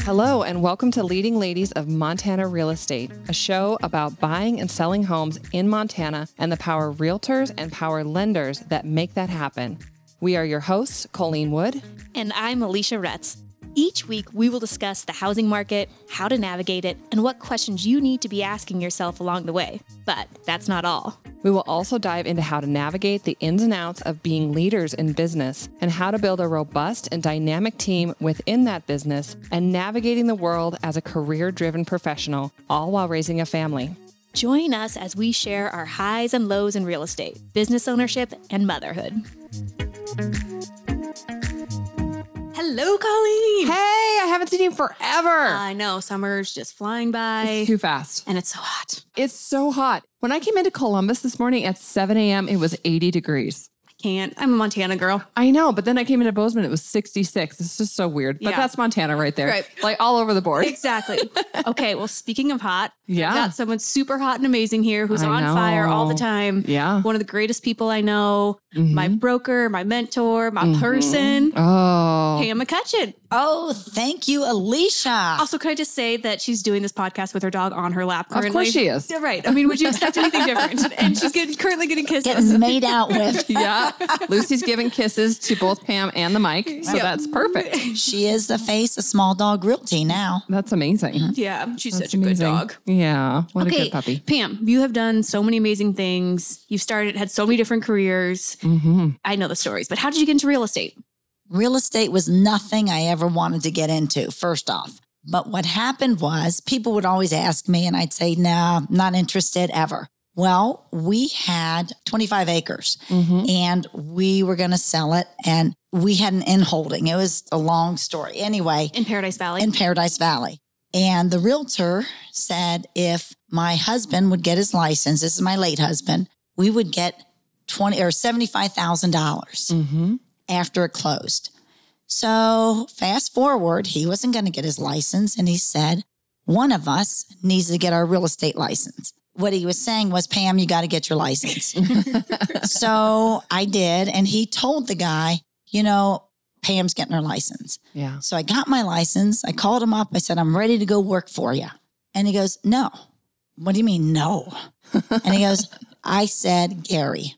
Hello, and welcome to Leading Ladies of Montana Real Estate, a show about buying and selling homes in Montana and the power realtors and power lenders that make that happen. We are your hosts, Colleen Wood. And I'm Alicia Retz. Each week, we will discuss the housing market, how to navigate it, and what questions you need to be asking yourself along the way. But that's not all. We will also dive into how to navigate the ins and outs of being leaders in business and how to build a robust and dynamic team within that business and navigating the world as a career driven professional, all while raising a family. Join us as we share our highs and lows in real estate, business ownership, and motherhood. Hello, Colleen. Hey, I haven't seen you forever. I know summer's just flying by, It's too fast. and it's so hot. It's so hot. When I came into Columbus this morning at 7 a.m., it was 80 degrees. Can't. I'm a Montana girl. I know, but then I came into Bozeman, it was 66. It's just so weird. But Yeah. that's Montana right there. Right. Like all over the board. Exactly. okay. Well, speaking of hot, Yeah. I've got someone super hot and amazing here who's I on fire all the time. Yeah. One of the greatest people I know. My Mhm. broker, my mentor, my Mhm. person, Oh. Pam McCutcheon. Oh, thank you, Alicia. Also, can I just say that she's doing this podcast with her dog on her lap Currently? Of course she is. Yeah, right. I mean, would you expect anything different? And she's getting, currently getting kisses. Getting made out with. Yeah. Lucy's giving kisses to both Pam and the mic. So Yep. that's perfect. She is the face of Small Dog Realty now. That's amazing. yeah, she's That's such a good dog. Yeah. What a okay, good puppy. Pam, you have done so many amazing things. You've started, had so many different careers. hmm I know the stories, but how did you get into real estate? Real estate was nothing I ever wanted to get into, first off. But what happened was people would always ask me, and I'd say, nah, not interested ever. Well, we had 25 acres hmm and we were going to sell it, and we had an in holding. It was a long story. Anyway, In Paradise Valley. in Paradise Valley. And the realtor said if my husband would get his license, this is my late husband, we would get 20 or $75,000 hmm after it closed. So fast forward, he wasn't going to get his license. And he said, one of us needs to get our real estate license. What he was saying was, Pam, you got to get your license. so I did. And he told the guy, you know, Pam's getting her license. Yeah. So I got my license. I called him up. I said, I'm ready to go work for you. And he goes, No. What do you mean, no? and he goes, I said, Gary.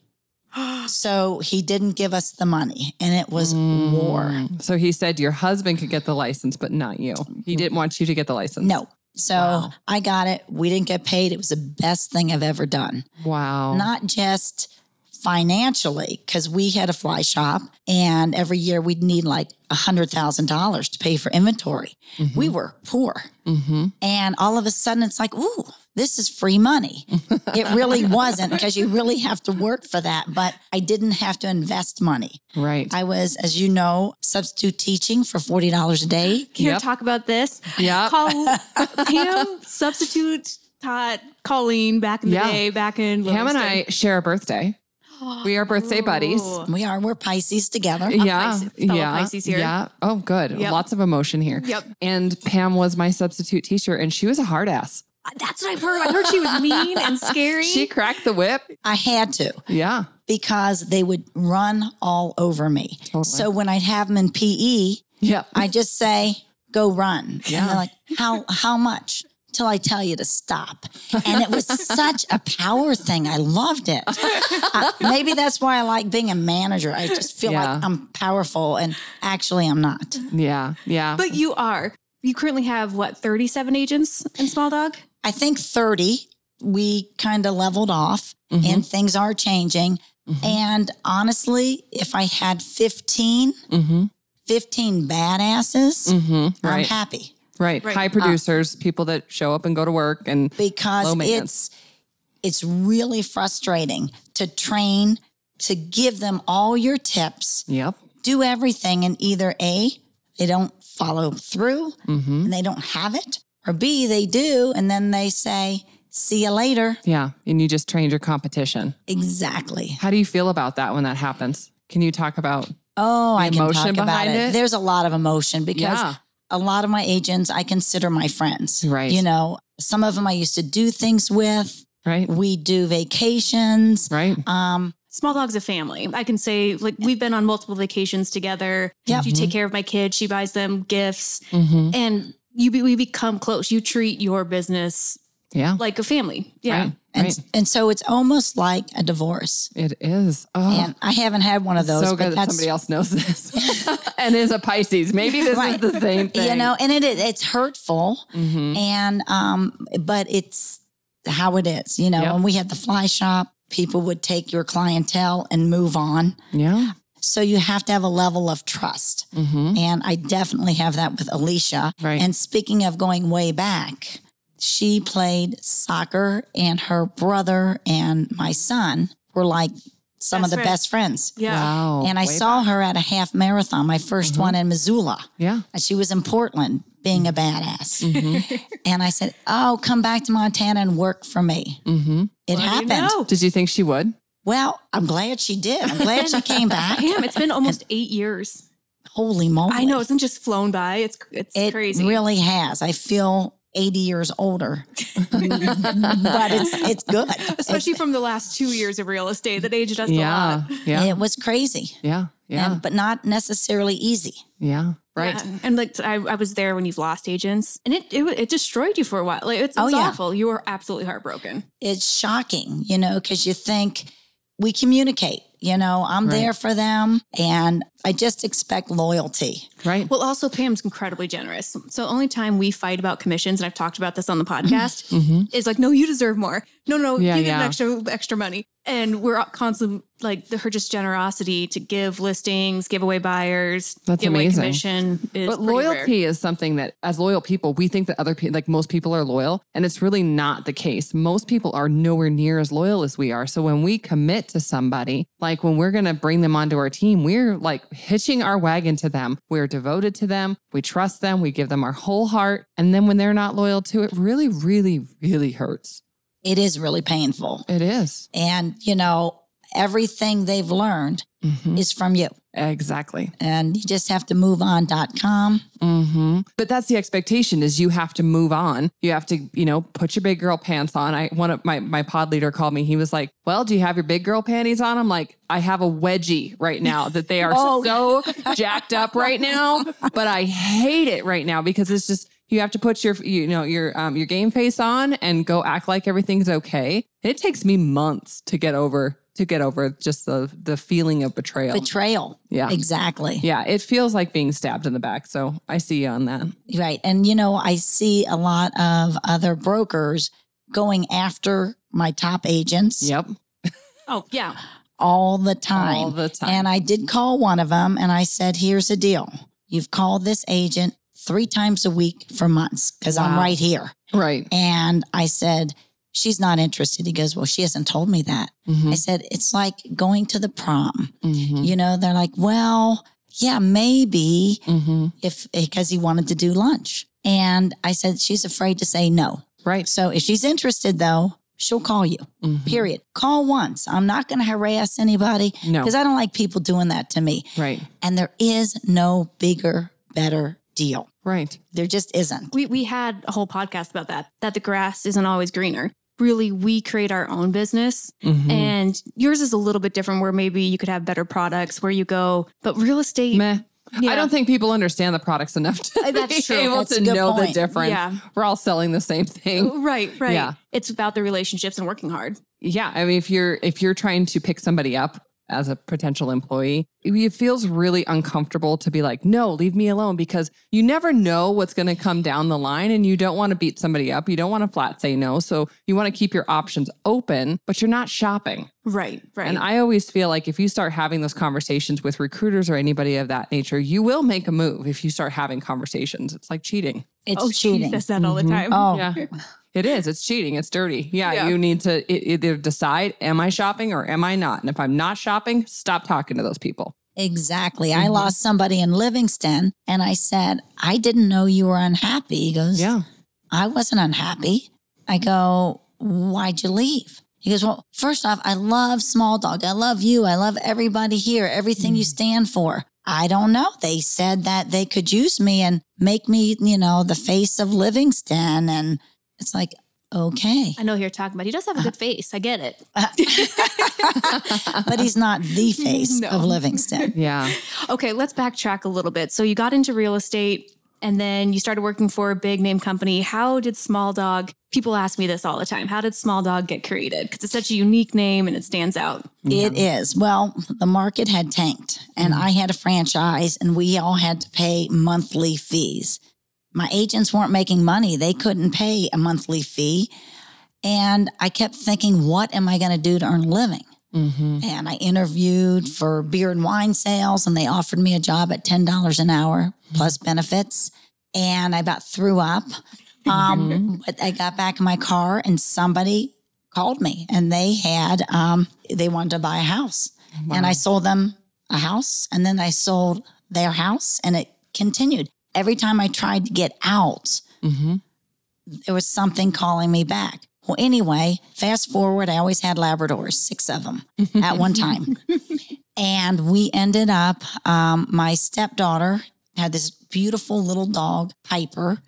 So he didn't give us the money and it was war. Mm. So he said your husband could get the license, but not you. He didn't want you to get the license. No. So Wow. I got it. We didn't get paid. It was the best thing I've ever done. Wow. Not just financially, because we had a fly shop and every year we'd need like a $100,000 to pay for inventory. We were poor. hmm And all of a sudden it's like, ooh, this is free money. it really wasn't because you really have to work for that. But I didn't have to invest money. Right. I was, as you know, substitute teaching for $40 a day. Can Yep. talk about this. Yeah. Call Pam substitute taught Colleen back in the Yeah. day, back in Pam and I share a birthday. We are birthday buddies. We are, we're Pisces together. Yeah. Pisces- yeah. Pisces here. Yeah. Oh, good. Yep. Lots of emotion here. Yep. And Pam was my substitute teacher, and she was a hard ass. Uh, that's what I've heard. I heard she was mean and scary. She cracked the whip. I had to Yeah. because they would run all over me. Totally. So when I'd have them in PE, Yeah. I just say, go run. Yeah. And they're like, how, how much? Till I tell you to stop. And it was such a power thing. I loved it. Uh, maybe that's why I like being a manager. I just feel Yeah. like I'm powerful and actually I'm not. Yeah. Yeah. but you are. You currently have what, 37 agents in Small Dog? I think 30, we kind of leveled off Mhm. and things are changing. Mhm. And honestly, if I had 15, mm-hmm. 15 badasses, Mm-hmm. I'm happy Right. Right. High producers, people that show up and go to work and because it's it's really frustrating to train to give them all your tips, yep. do everything and either A, they don't follow through Mm-hmm. and they don't have it, or B, they do and then they say, "See you later." Yeah. And you just trained your competition. Exactly. How do you feel about that when that happens? Can you talk about Oh, I can talk about it. it? There's a lot of emotion because Yeah. A lot of my agents I consider my friends. Right. You know, some of them I used to do things with. Right. We do vacations. Right. Um, Small Dog's a family. I can say, like, we've been on multiple vacations together. Yep. You take care of my kids. She buys them gifts, Mm-hmm. and you be, we become close. You treat your business Yeah. like a family. Yeah. Right. And, right. and so it's almost like a divorce. It is. Oh. And I haven't had one of those. so but good that somebody else knows this and is a Pisces. Maybe this Right. is the same thing. You know, and it it's hurtful, Mhm. and um, but it's how it is. You know, Yep. when we had the fly shop, people would take your clientele and move on. Yeah. So you have to have a level of trust. Mm-hmm. And I definitely have that with Alicia. Right. And speaking of going way back, she played soccer, and her brother and my son were like some Best of the friends. best friends. Yeah. Wow. And I Way saw back. her at a half marathon, my 1st Mm-hmm. one in Missoula. Yeah. And she was in Portland being a badass. Mm-hmm. And I said, Oh, come back to Montana and work for me. Mm-hmm. It Well, you happened. know. Did you think she would? Well, I'm glad she did. I'm glad she came back. Damn, it's been almost eight years. Holy moly. I know, it's just flown by. It's it's It crazy. really has. I feel 80 years older, but it's it's good. Especially from the last two years of real estate that aged us a lot. Yeah. It was crazy, Yeah. Yeah. and, but not necessarily easy. yeah. Right. Yeah. And like I, I was there when you've lost agents, and it, it it destroyed you for a while. Like it's, oh, it's Oh, yeah. awful. You were absolutely heartbroken. It's shocking, you know, because you think we communicate. You know, I'm Right. there for them, and I just expect loyalty. Right. Well, also Pam's incredibly generous. So only time we fight about commissions, and I've talked about this on the podcast, Mm-hmm. is like, no, you deserve more. No, no, Yeah, you get yeah. extra extra money. And we're constantly like the, her just generosity to give listings, give away buyers, That's give away amazing. commission is But loyalty rare. is something that, as loyal people, we think that other people, like most people, are loyal, and it's really not the case. Most people are nowhere near as loyal as we are. So when we commit to somebody, like when we're going to bring them onto our team, we're like hitching our wagon to them. We're devoted to them. We trust them. We give them our whole heart. And then when they're not loyal to it, really, really, really hurts. It is really painful, It is. and you know, everything they've learned Mhm. is from you, Exactly. and you just have to move on.com. hmm But that's the expectation is you have to move on. You have to, you know, put your big girl pants on. I one of my my pod leader called me. He was like, "Well, do you have your big girl panties on?" I'm like, "I have a wedgie right now that they are Oh. so jacked up right now, but I hate it right now because it's just you have to put your you know your um your game face on and go act like everything's okay. It takes me months to get over to get over just the the feeling of betrayal. Betrayal. Yeah. Exactly. yeah, it feels like being stabbed in the back. So I see you on that. Right. And, you know, I see a lot of other brokers going after my top agents Yep. Oh yeah, all the time. All the time. And I did call one of them and I said, here's the deal. You've called this agent three times a week for months because I'm right here. right. And I said, she's not interested. He goes, well, she hasn't told me that. Mhm. I said, it's like going to the prom. Mhm. You know, they're like, well, yeah, maybe Mhm. if because he wanted to do lunch. And I said, she's afraid to say no. Right. So if she's interested, though, she'll call you. Mhm. Period. Call once. I'm not going to harass anybody No. because I don't like people doing that to me. Right. And there is no bigger, better deal. Right. There just isn't. we we had a whole podcast about that. That the grass isn't always greener. Really, we create our own business, Mhm. and yours is a little bit different. Where maybe you could have better products where you go, but real estate. Meh. Yeah. I don't think people understand the products enough to Uh, that's be true. able That's to know the difference. Yeah. We're all selling the same thing. Right, right. Yeah. It's about the relationships and working hard. Yeah. I mean, if you're if you're trying to pick somebody up as a potential employee, it feels really uncomfortable to be like, no, leave me alone because you never know what's going to come down the line and you don't want to beat somebody up. You don't want to flat say no. So you want to keep your options open, but you're not shopping. Right, right. And I always feel like if you start having those conversations with recruiters or anybody of that nature, you will make a move if you start having conversations. It's like cheating. It's oh, cheating. She says that all the time. Mm-hmm. Oh, Yeah. It is. It's cheating. It's dirty. Yeah, Yeah. You need to either decide, am I shopping or am I not? And if I'm not shopping, stop talking to those people. exactly. I Mhm. lost somebody in Livingston and I said, I didn't know you were unhappy. He goes, Yeah. I wasn't unhappy. I go, why'd you leave? He goes, well, first off, I love Small Dog. I love you. I love everybody here, everything you stand for. I don't know. They said that they could use me and make me, you know, the face of Livingston. And it's like, okay. I know who you're talking about. He does have a uh-huh. good face. I get it. Uh, but he's not the face No. of Livingston. Yeah. Okay, let's backtrack a little bit. So you got into real estate and then you started working for a big name company. How did Small Dog, people ask me this all the time, how did Small Dog get created? Because it's such a unique name and it stands out. It is. Well, the market had tanked and mm-hmm. I had a franchise and we all had to pay monthly fees. My agents weren't making money. They couldn't pay a monthly fee. And I kept thinking, what am I going to do to earn a living? Mm-hmm. And I interviewed for beer and wine sales, and they offered me a job at $10 an hour plus benefits. And I about threw up. Um, But I got back in my car, and somebody called me, and they had, um, they wanted to buy a house. And I sold them a house, and then I sold their house, and it continued. Every time I tried to get out, Mm-hmm. there was something calling me back. Well, anyway, fast forward, I always had Labradors, six of them at one time. and we ended up, um, my stepdaughter had this beautiful little dog, Piper,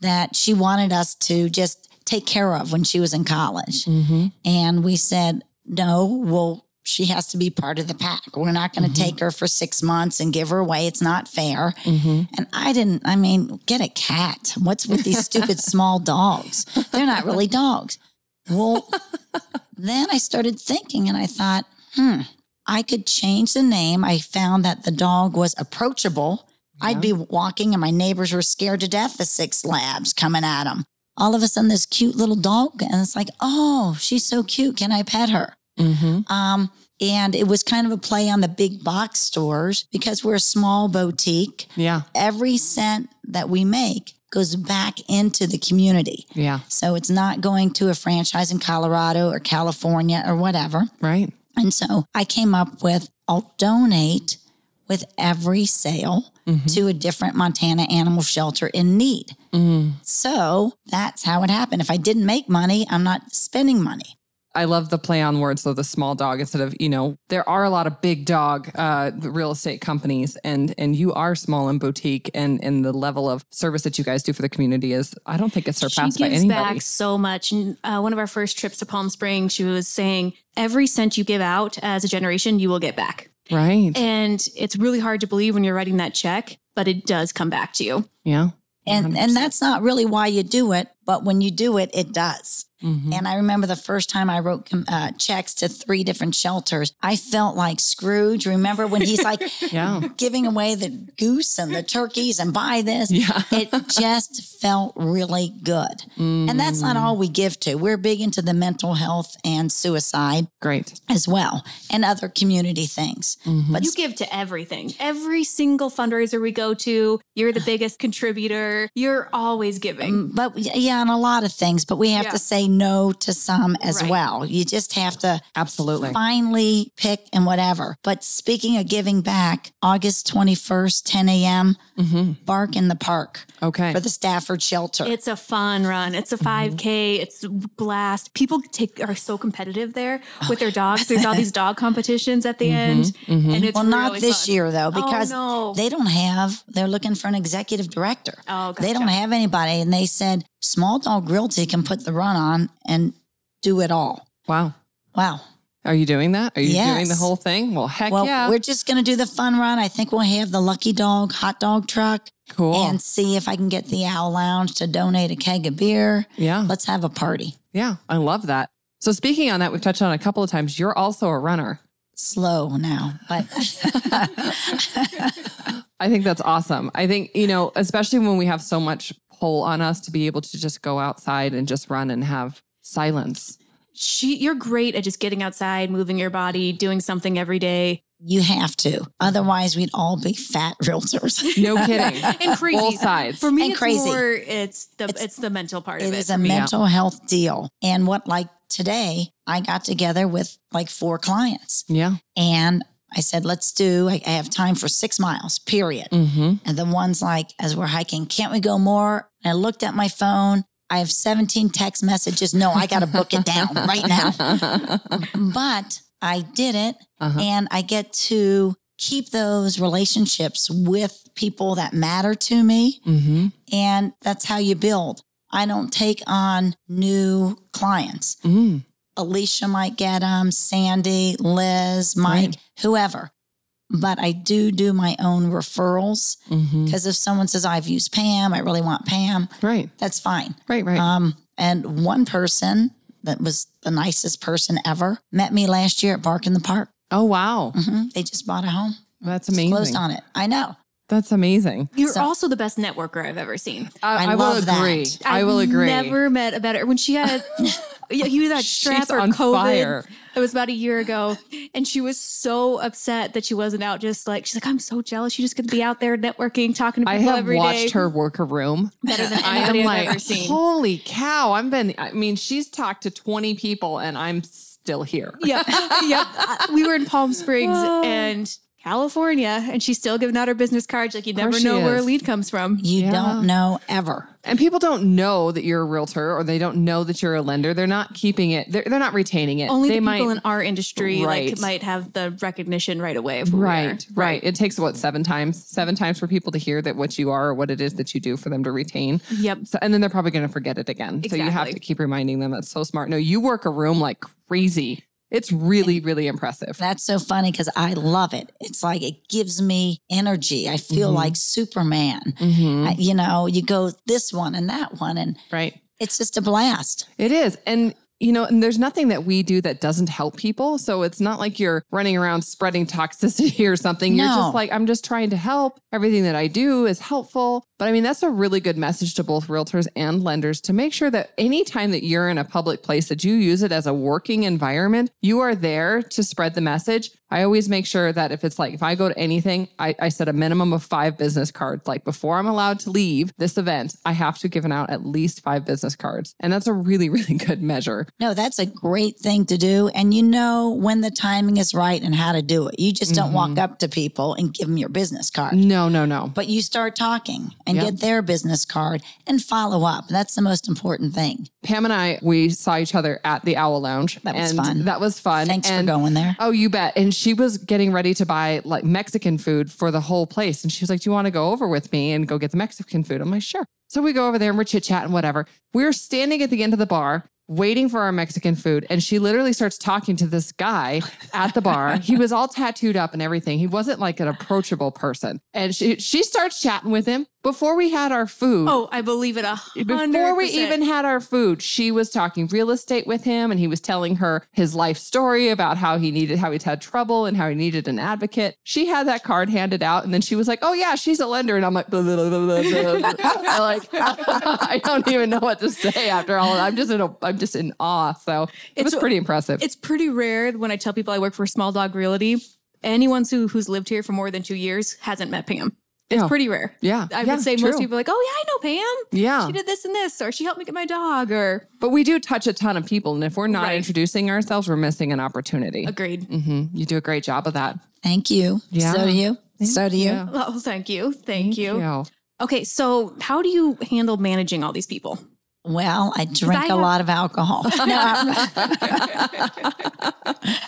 that she wanted us to just take care of when she was in college. Mm-hmm. And we said, no, well, she has to be part of the pack. We're not going to take her for six months and give her away. It's not fair. Mm-hmm. And I didn't, I mean, get a cat. What's with these stupid small dogs? They're not really dogs. Well, then I started thinking and I thought, hmm, I could change the name. I found that the dog was approachable. I'd be walking and my neighbors were scared to death of six labs coming at them. All of a sudden, this cute little dog, and it's like, oh, she's so cute. Can I pet her? Mm-hmm. Um, and it was kind of a play on the big box stores because we're a small boutique. Yeah. Every cent that we make goes back into the community. Yeah. So it's not going to a franchise in Colorado or California or whatever. Right. And so I came up with I'll donate with every sale to a different Montana animal shelter in need. So that's how it happened. If I didn't make money, I'm not spending money. I love the play on words, though, the small dog instead of, you know, there are a lot of big dog uh, real estate companies and and you are small and boutique and and the level of service that you guys do for the community is I don't think it's surpassed she by gives anybody. back so much. And uh, one of our first trips to Palm Springs, she was saying every cent you give out as a generation, you will get back. Right. And it's really hard to believe when you're writing that check, but it does come back to you. yeah. And and that's not really why you do it, but when you do it, it does. Mhm. And I remember the first time I wrote uh, checks to three different shelters, I felt like Scrooge. Remember when he's like Yeah. giving away the goose and the turkeys and buy this? Yeah. It just felt really good. And that's not all we give to. We're big into the mental health and suicide Great. as well and other community things. But You give to everything. Every single fundraiser we go to, you're the biggest contributor. You're always giving. but yeah, and a lot of things, but we have Yeah. to say no to some as Right. well. You just have to Absolutely. finally pick and whatever. But speaking of giving back, August 21st, 10 a.m., hmm Bark in the Park Okay. for the Stafford Shelter. It's a fun run. It's a 5K. Mm-hmm. It's a blast. People take are so competitive there with their dogs. There's all these dog competitions at the mm-hmm. end, and mm-hmm. it's well, not really this fun. year though, oh, because no. they don't have, they're looking for an executive director. Oh, They don't have anybody. And they said, Small Dog Realty can put the run on and do it all. wow. Wow. Are you doing that? Are you doing the whole thing? Well, heck Well, yeah. we're just going to do the fun run. I think we'll have the Lucky Dog hot dog truck Cool. and see if I can get the Owl Lounge to donate a keg of beer. yeah. Let's have a party. Yeah. I love that. So speaking on that, we've touched on a couple of times. You're also a runner. Slow now, but I think that's awesome. I think, you know, especially when we have so much pull on us to be able to just go outside and just run and have silence. she you're great at just getting outside, moving your body, doing something every day. you have to. Otherwise, we'd all be fat realtors. No kidding. And crazy. Both sides. For me, And it's crazy. more it's the it's, It's- the mental part It of it. is a me. mental health deal. And what, like today, I got together with like four clients Yeah. and I said, let's do, I I have time for six miles, period. Mm-hmm. And the one's like, as we're hiking, can't we go more? And I looked at my phone. I have 17 text messages. No, I got to book it down right now. But I did it Uh-huh. and I get to keep those relationships with people that matter to me. Mm-hmm. And that's how you build. I don't take on new clients. Mm. Alicia might get them, Sandy, Liz, Mike, Right. whoever. But I do do my own referrals because if someone says I've used Pam, I really want Pam, Right. that's fine. Right. Right. Um, and one person that was the nicest person ever met me last year at Bark in the Park. oh wow, hmm They just bought a home, that's amazing. closed on it. I know. That's amazing. You're So- also the best networker I've ever seen. I, I I will love that. agree. I will I've agree. Never met a better. When she had, yeah, he that She's strap or on COVID. fire. It was about a year ago, and she was so upset that she wasn't out. Just like she's like, I'm so jealous. You just gonna be out there networking, talking to I have watched day. her work a room. better than I anybody am I've like, ever seen. holy cow! I've been. I mean, she's talked to twenty people, and I'm still here. yep, yep. Uh, We were in Palm Springs and California, and she's still giving out her business cards. Like you never she know where a lead comes from. You Yeah. don't know ever. And people don't know that you're a realtor, or they don't know that you're a lender. They're not keeping it. They're, they're not retaining it. Only they the might. people in our industry Right. like might have the recognition right away. Of who. Right, right. It takes what seven times, seven times for people to hear that what you are or what it is that you do for them to retain. Yep. So, and then they're probably going to forget it again. So you have to keep reminding them. That's so smart. No, you work a room like crazy. It's really, really impressive. That's so funny because I love it. It's like it gives me energy. I feel Mhm. like Superman. Mhm. I- you know, you go this one and that one, and Right. it's just a blast. It is. And you know, and there's nothing that we do that doesn't help people. So it's not like you're running around spreading toxicity or something. You're just like, I'm just trying to help. Everything that I do is helpful. But I mean, that's a really good message to both realtors and lenders to make sure that anytime that you're in a public place that you use it as a working environment, you are there to spread the message. I always make sure that if it's like, if I go to anything, I, I set a minimum of five business cards. Like before I'm allowed to leave this event, I have to give out at least five business cards. And that's a really, really good measure. No, that's a great thing to do. And you know when the timing is right and how to do it. You just don't walk Mm-hmm. up to people and give them your business card. No, no, no. But you start talking and Yep. get their business card and follow up. That's the most important thing. Pam and I, we saw each other at the Owl Lounge. That was fun. That was fun. Thanks and, for going there. Oh, you bet. And she was getting ready to buy like Mexican food for the whole place. And she was like, Do you want to go over with me and go get the Mexican food? I'm like, Sure. So we go over there and we're chit chatting, whatever. We're standing at the end of the bar waiting for our Mexican food. And she literally starts talking to this guy at the bar. he was all tattooed up and everything. He wasn't like an approachable person. And she, she starts chatting with him before we had our food. Oh, I believe it a Before we even had our food, she was talking real estate with him and he was telling her his life story about how he needed, how he'd had trouble and how he needed an advocate. She had that card handed out and then she was like, Oh, yeah, she's a lender. And I'm like, blah, blah, blah. I like, I don't even know what to say after all. I'm just in a, I'm just in awe. So it was pretty impressive. It's pretty rare when I tell people I work for Small Dog Realty. Anyone who, who's lived here for more than two years hasn't met Pam. It's Yeah. pretty rare. yeah. I yeah, would say true. most people are like, oh, yeah, I know Pam. Yeah. She did this and this, or she helped me get my dog, or But we do touch a ton of people. And if we're not Right. introducing ourselves, we're missing an opportunity. agreed. Mm-hmm. You do a great job of that. Thank you. Yeah. So do you. so do you. Yeah. Oh, thank you. Thank, you. Yeah. Okay, so how do you handle managing all these people? Well, I drink I a have- lot of alcohol. no, I'm-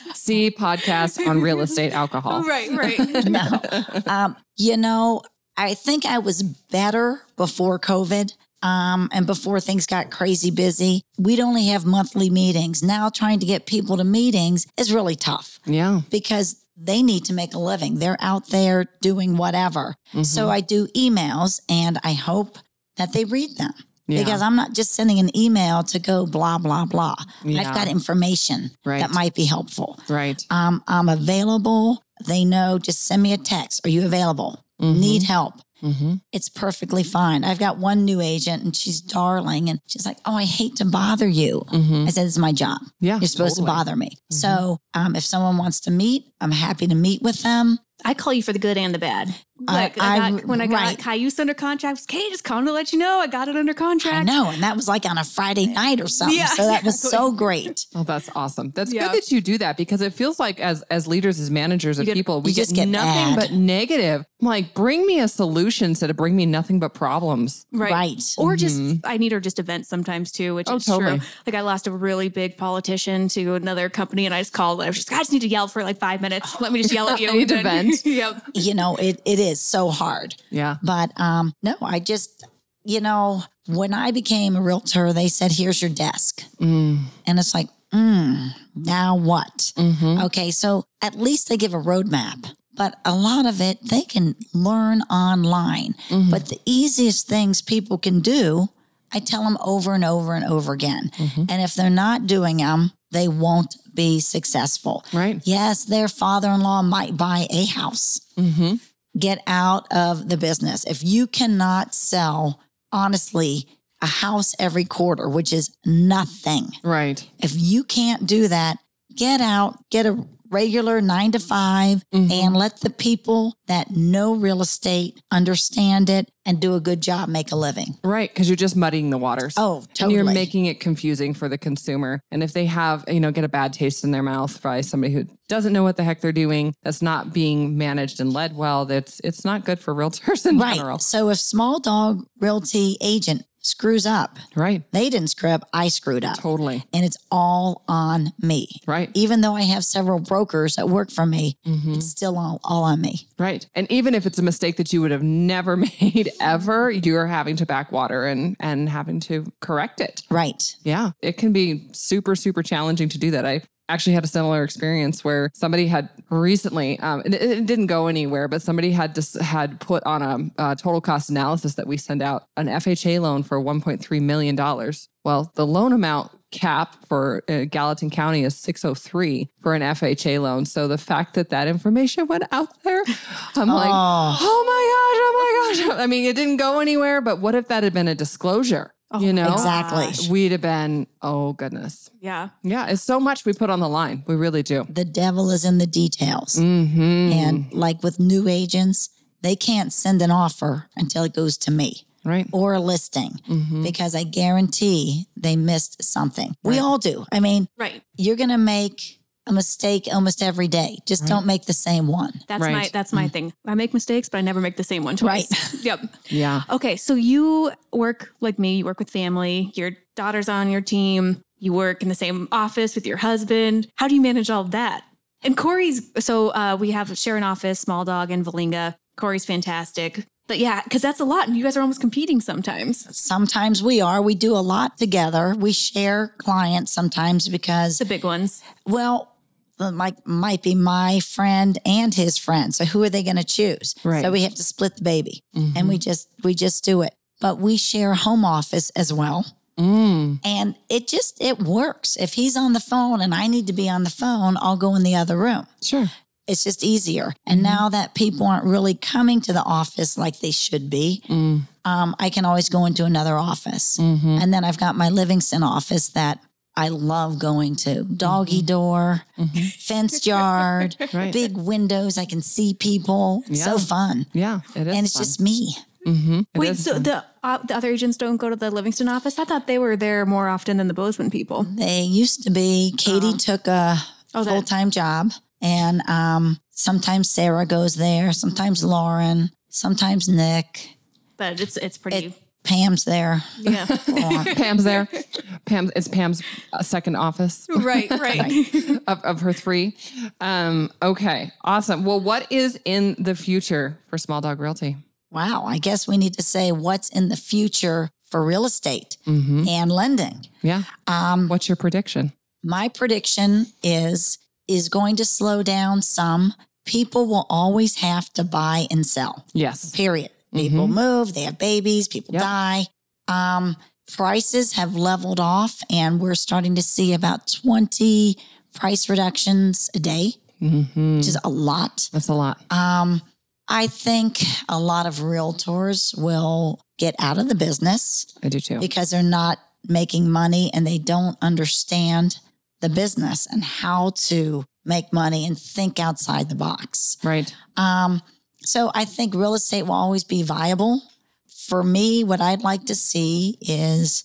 See podcast on real estate alcohol. Right, right. no. Um, you know, I think I was better before COVID. Um, and before things got crazy busy, we'd only have monthly meetings. Now trying to get people to meetings is really tough Yeah. because they need to make a living. They're out there doing whatever. Mm-hmm. So I do emails and I hope that they read them Yeah. because I'm not just sending an email to go blah, blah, blah. Yeah. I've got information Right. that might be helpful. Right. Um, I'm available. They know, just send me a text. Are you available? Need help? Mm-hmm. It's perfectly fine. I've got one new agent and she's darling and she's like, Oh, I hate to bother you. Mm-hmm. I said, It's my job. Yeah. You're supposed totally. to bother me. So um, if someone wants to meet, I'm happy to meet with them. I call you for the good and the bad. I- Like I, I- got, when I got right. Cayuse under contract, okay, just calling to let you know I got it under contract. I know. And that was like on a Friday night or something. Yeah, so that was so great. Oh, that's awesome. That's Yeah. good that you do that because it feels like as as leaders, as managers of people, we you just get, get nothing mad. but negative. I'm like, bring me a solution instead of bring me nothing but problems. Right. Right. Or just I need her just events sometimes too, which Mm-hmm. Oh, is totally. true. Like I lost a really big politician to another company and I just called. I was just I just need to yell for like five minutes. Let me just yell at you. I need to vent. yep. You know, it, it is so hard. Yeah. But um, no, I just you know, when I became a realtor, they said, here's your desk. Mm. And it's like, mm, now what? Mm-hmm. Okay, so at least they give a roadmap, but a lot of it they can learn online. Mm-hmm. But the easiest things people can do, I tell them over and over and over again. Mm-hmm. And if they're not doing them, they won't be successful. Right. Yes, their father in law might buy a house. Mm-hmm. Get out of the business. If you cannot sell, honestly, a house every quarter, which is nothing, Right. if you can't do that, get out, get a regular nine to 5 Mhm. and let the people that know real estate understand it and do a good job make a living. Right. Because you're just muddying the waters. Oh, And totally. you're making it confusing for the consumer. And if they have, you know, get a bad taste in their mouth by somebody who doesn't know what the heck they're doing, that's not being managed and led well, that's it's not good for realtors in right. general. So if small dog realty agent screws up, Right. they didn't screw up, I screwed up. Totally. And it's all on me. Right. Even though I have several brokers that work for me, Mhm. it's still all, all on me. Right. And even if it's a mistake that you would have never made ever, you're having to backwater and and having to correct it. Right. Yeah. It can be super, super challenging to do that. I actually had a similar experience where somebody had recently, um, it, it didn't go anywhere, but somebody had just had put on a, uh total cost analysis that we send out an FHA loan for $1.3 million. Well, the loan amount cap for uh, Gallatin County is 603 for an FHA loan. So the fact that that information went out there, I'm like, Oh. oh my gosh, oh my gosh. I mean, it didn't go anywhere, but what if that had been a disclosure? Oh, you know, exactly. we'd have been, oh goodness. Yeah. Yeah, it's so much we put on the line. We really do. The devil is in the details. Mm-hmm. And like with new agents, they can't send an offer until it goes to me right. or a listing Mm-hmm. because I guarantee they missed something. We all do. I mean, Right. you're going to make a mistake almost every day. Just Right. don't make the same one. That's my that's my thing. I make mistakes, but I never make the same one twice. Right. yep. Yeah. Okay, so you work like me, you work with family, your daughter's on your team, you work in the same office with your husband. How do you manage all of that? And Corey's, so uh, we have share an office, Small Dog and Valinga. Corey's fantastic. But yeah, because that's a lot and you guys are almost competing sometimes. Sometimes we are. We do a lot together. We share clients sometimes because, The big ones. well, the- like might be my friend and his friend. So who are they going to choose? Right. So we have to split the baby, Mhm. and we just we just do it. But we share home office as well. Mm. And it just it works. If he's on the phone and I need to be on the phone, I'll go in the other room. Sure. It's just easier. And now that people aren't really coming to the office like they should be, Mm. um, I can always go into another office. Mm-hmm. And then I've got my Livingston office that I love going to. Doggy door, Mhm. fenced yard, Right. big windows. I can see people. It's so fun. Yeah, it is. and it's just me. Mm-hmm. Wait, so the uh, the other agents don't go to the Livingston office? I thought they were there more often than the Bozeman people. They used to be. Katie Uh-huh. took a Oh, full time job, and um, sometimes Sarah goes there. Sometimes Lauren. Sometimes Nick. But it's it's pretty Pam's there. yeah. Pam's there. Pam it's Pam's uh, second office right, right. of, of her three. Um, okay, awesome. Well, what is in the future for Small Dog Realty? wow. I guess we need to say what's in the future for real estate Mm-hmm. and lending. Yeah. Um, What's your prediction? my prediction is is going to slow down some. People will always have to buy and sell. Yes. Period. People Mhm. move, they have babies, people Yep. die. Um, prices have leveled off, and we're starting to see about 20 price reductions a day, Mm-hmm. which is a lot. That's a lot. Um, I think a lot of realtors will get out of the business I do too. because they're not making money and they don't understand the business and how to make money and think outside the box. Right. Um, so I think real estate will always be viable. For me, what I'd like to see is,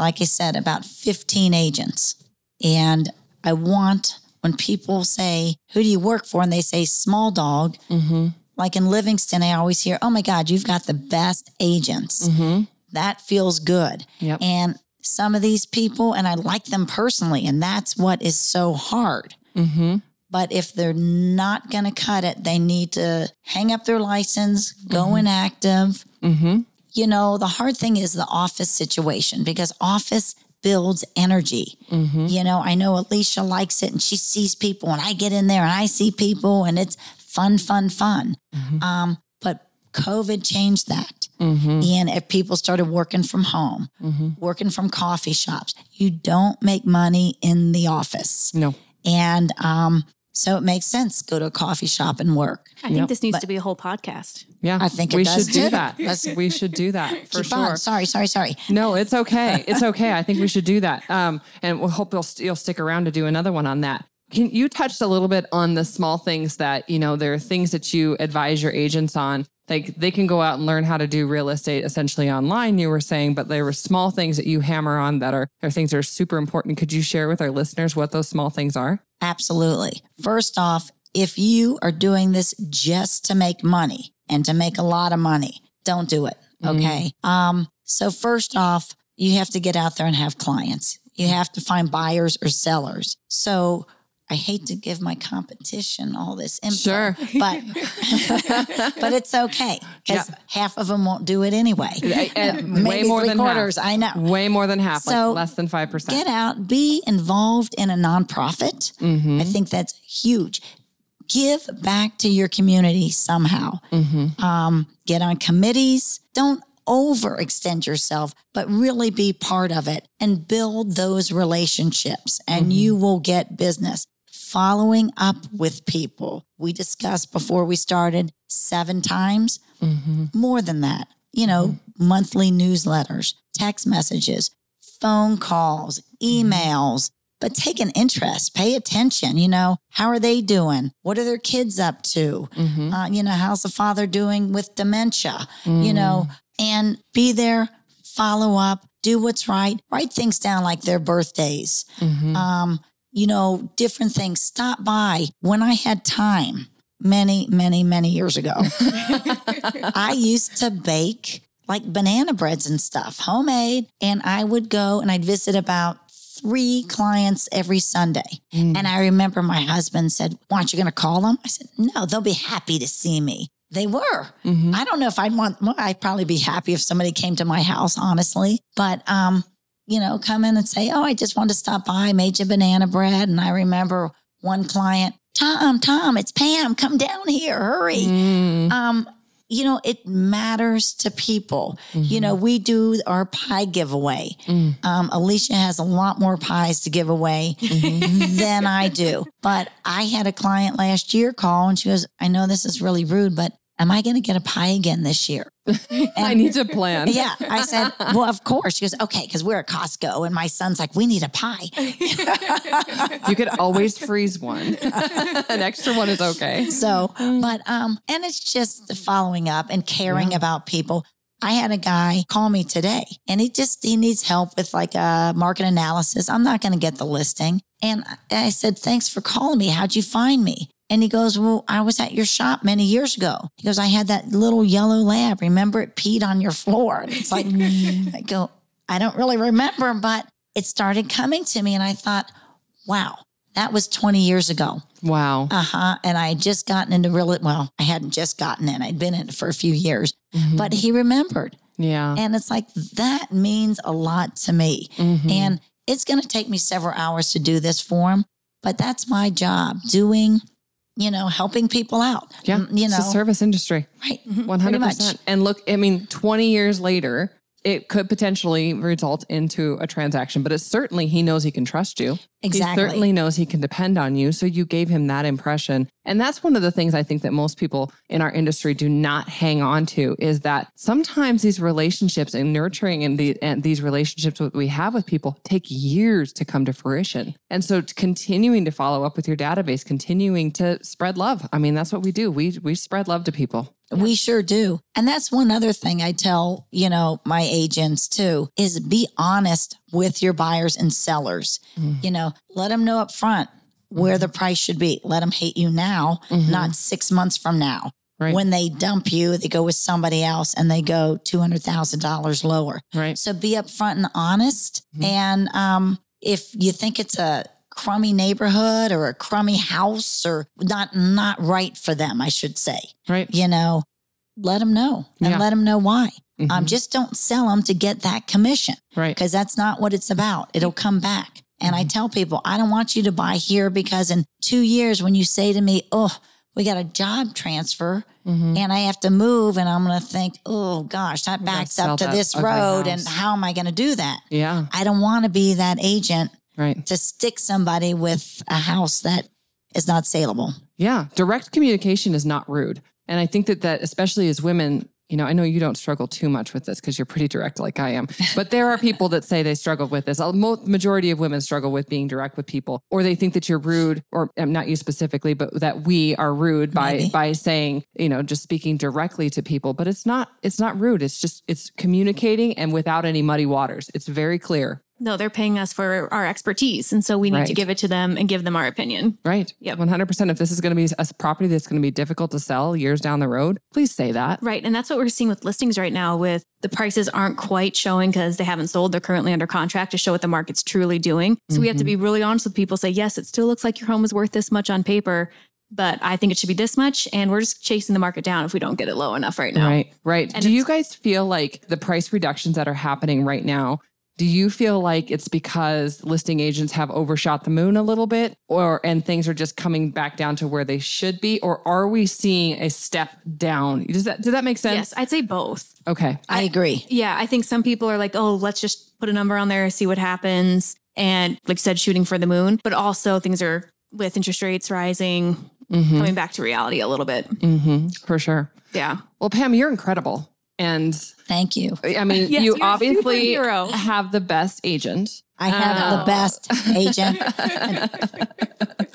like I said, about 15 agents. And I want when people say, Who do you work for? And they say, Small dog. Mm-hmm. Like in Livingston, I always hear, Oh my God, you've got the best agents. Mm-hmm. That feels good. Yep. And some of these people, and I like them personally, and that's what is so hard. Mm-hmm. But if they're not going to cut it, they need to hang up their license, go inactive, Mm-hmm. you know, the hard thing is the office situation because office builds energy. Mm-hmm. You know, I know Alicia likes it and she sees people and I get in there and I see people and it's fun, fun, fun. Mm-hmm. Um, but COVID changed that. Mm-hmm. And if people started working from home, Mm-hmm. working from coffee shops, you don't make money in the office. No. And um, so it makes sense. Go to a coffee shop and work. I think Yep. this needs But- to be a whole podcast. Yeah. I think it we does should do that. That's, we should do that for Keep sure. on. Sorry, sorry, sorry. No, it's okay. It's okay. I think we should do that. Um, and we'll hope you'll, you'll stick around to do another one on that. Can you touched a little bit on the small things that, you know, there are things that you advise your agents on. Like they can go out and learn how to do real estate essentially online, you were saying, but there were small things that you hammer on that are, are things that are super important. Could you share with our listeners what those small things are? Absolutely. First off, if you are doing this just to make money and to make a lot of money, don't do it. Mhm. Okay. Um, so first off, you have to get out there and have clients. You have to find buyers or sellers. So I hate to give my competition all this info, Sure. but but it's okay because half of them won't do it anyway. And way more than quarters. half. I know. Way more than half, So, like less than 5%. Get out, be involved in a nonprofit. Mhm. I think that's huge. Give back to your community somehow. Mhm. Um, get on committees. Don't overextend yourself, but really be part of it and build those relationships, and you will get business. Following up with people. We discussed before we started seven times, Mhm. more than that. You know, monthly newsletters, text messages, phone calls, emails, but take an interest, pay attention. You know, how are they doing? What are their kids up to? Mhm. Uh, you know, how's the father doing with dementia? You know, and be there, follow up, do what's right, write things down like their birthdays, Mhm. um, you know, different things. Stop by when I had time many, many, many years ago. I used to bake like banana breads and stuff, homemade. And I would go and I'd visit about three clients every Sunday. Mm. And I remember my husband said, "Why aren't you going to call them? I said, No, they'll be happy to see me. They were. Mhm. I don't know if I'd want, well, I'd probably be happy if somebody came to my house, honestly. But, um, you know, come in and say, Oh, I just wanted to stop by, I made you banana bread. And I remember one client, Tom, Tom, it's Pam, come down here, hurry. Mm. Um, you know, it matters to people. You know, we do our pie giveaway. Mm. Um, Alicia has a lot more pies to give away than I do. But I had a client last year call and she goes, I know this is really rude, but am I going to get a pie again this year? I need to plan. Yeah. I said, well, of course. She goes, okay, because we're at Costco. And my son's like, we need a pie. You could always freeze one. An extra one is okay. So, but, um, and it's just the following up and caring about people. I had a guy call me today and he just, he needs help with like a market analysis. I'm not going to get the listing. And I said, thanks for calling me. How'd you find me? And he goes, well, I was at your shop many years ago. He goes, I had that little yellow lab. Remember it peed on your floor. And it's like, I go, I don't really remember, but it started coming to me. And I thought, wow, that was 20 years ago. Wow. Uh huh. And I had just gotten into real, well, I hadn't just gotten in, I'd been in it for a few years, Mhm. but he remembered. yeah. And it's like, that means a lot to me. Mhm. And it's going to take me several hours to do this for him, but that's my job doing, you know, helping people out. yeah. You it's know, a service industry. right. 100%. And look, I mean, 20 years later, it could potentially result into a transaction, but it's certainly he knows he can trust you. Exactly. He certainly knows he can depend on you. So you gave him that impression. And that's one of the things I think that most people in our industry do not hang on to is that sometimes these relationships and nurturing and, the, and these relationships that we have with people take years to come to fruition. And so continuing to follow up with your database, continuing to spread love. I mean, that's what we do. We, we spread love to people. We sure do. And that's one other thing I tell, you know, my agents too is be honest with your buyers and sellers. Mm. You know, let them know up front where the mm-hmm. price should be. Let them hate you now, mm-hmm. not six months from now. Right. When they dump you, they go with somebody else and they go $200,000 lower. Right. So be upfront and honest. Mm-hmm. And um, if you think it's a crummy neighborhood or a crummy house or not not right for them, I should say Right. you know, let them know and Yeah. let them know why. Um, Mhm. just don't sell them to get that commission right. because that's not what it's about. It'll come back. And I tell people, I don't want you to buy here because in two years, when you say to me, oh, we got a job transfer Mhm. and I have to move, and I'm going to think, oh gosh, that backs up to this road, and how am I going to do that? Yeah. I don't want to be that agent Right. to stick somebody with a house that is not saleable. Yeah. Direct communication is not rude. And I think that that especially as women, you know, I know you don't struggle too much with this because you're pretty direct like I am. But there are people that say they struggle with this. A mo- majority of women struggle with being direct with people or they think that you're rude or um, not you specifically, but that we are rude by Maybe. by saying, you know, just speaking directly to people, but it's not it's not rude. It's just it's communicating and without any muddy waters. It's very clear. No, they're paying us for our expertise. And so we need to give it to them and give them our opinion. Right. Yeah. 100%. If this is going to be a property that's going to be difficult to sell years down the road, please say that. Right. And that's what we're seeing with listings right now with the prices aren't quite showing because they haven't sold. They're currently under contract to show what the market's truly doing. So we have to mm-hmm. be really honest with people, say, yes, it still looks like your home is worth this much on paper, but I think it should be this much. And we're just chasing the market down if we don't get it low enough right now. Right, right. And do you guys feel like the price reductions that are happening right now? Do you feel like it's because listing agents have overshot the moon a little bit, or and things are just coming back down to where they should be, or are we seeing a step down? Does that does that make sense? Yes, I'd say both. Okay. I agree. Yeah, I think some people are like, oh, let's just put a number on there, see what happens. And like said, shooting for the moon. But also things are with interest rates rising, Mm-hmm. coming back to reality a little bit. Mm-hmm. For sure. Yeah. Well, Pam, you're incredible, and Thank you. I mean, Yes, you obviously have the best agent. I have Oh. the uh, best agent.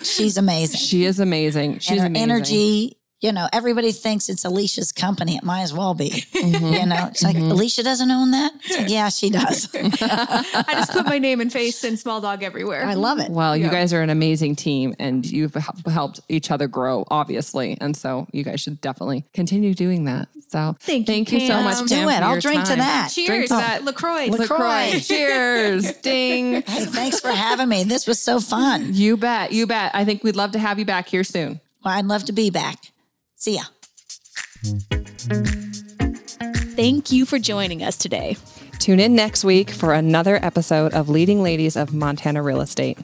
She's amazing. She is amazing. She's and her amazing. energy, you know, everybody thinks it's Alicia's company. It might as well be. Mhm. You know, it's like Alicia doesn't own that. It's like, yeah, she does. I just put my name and face in small dog everywhere. I love it. Well, you guys are an amazing team and you've helped each other grow, obviously. And so you guys should definitely continue doing that. So Thank you, thank you so much. Let's do it. I'll your drink to that. Cheers. Drink to that. LaCroix. LaCroix. Cheers. Ding. Hey, thanks for having me. This was so fun. You bet. You bet. I think we'd love to have you back here soon. Well, I'd love to be back. See ya. Thank you for joining us today. Tune in next week for another episode of Leading Ladies of Montana Real Estate.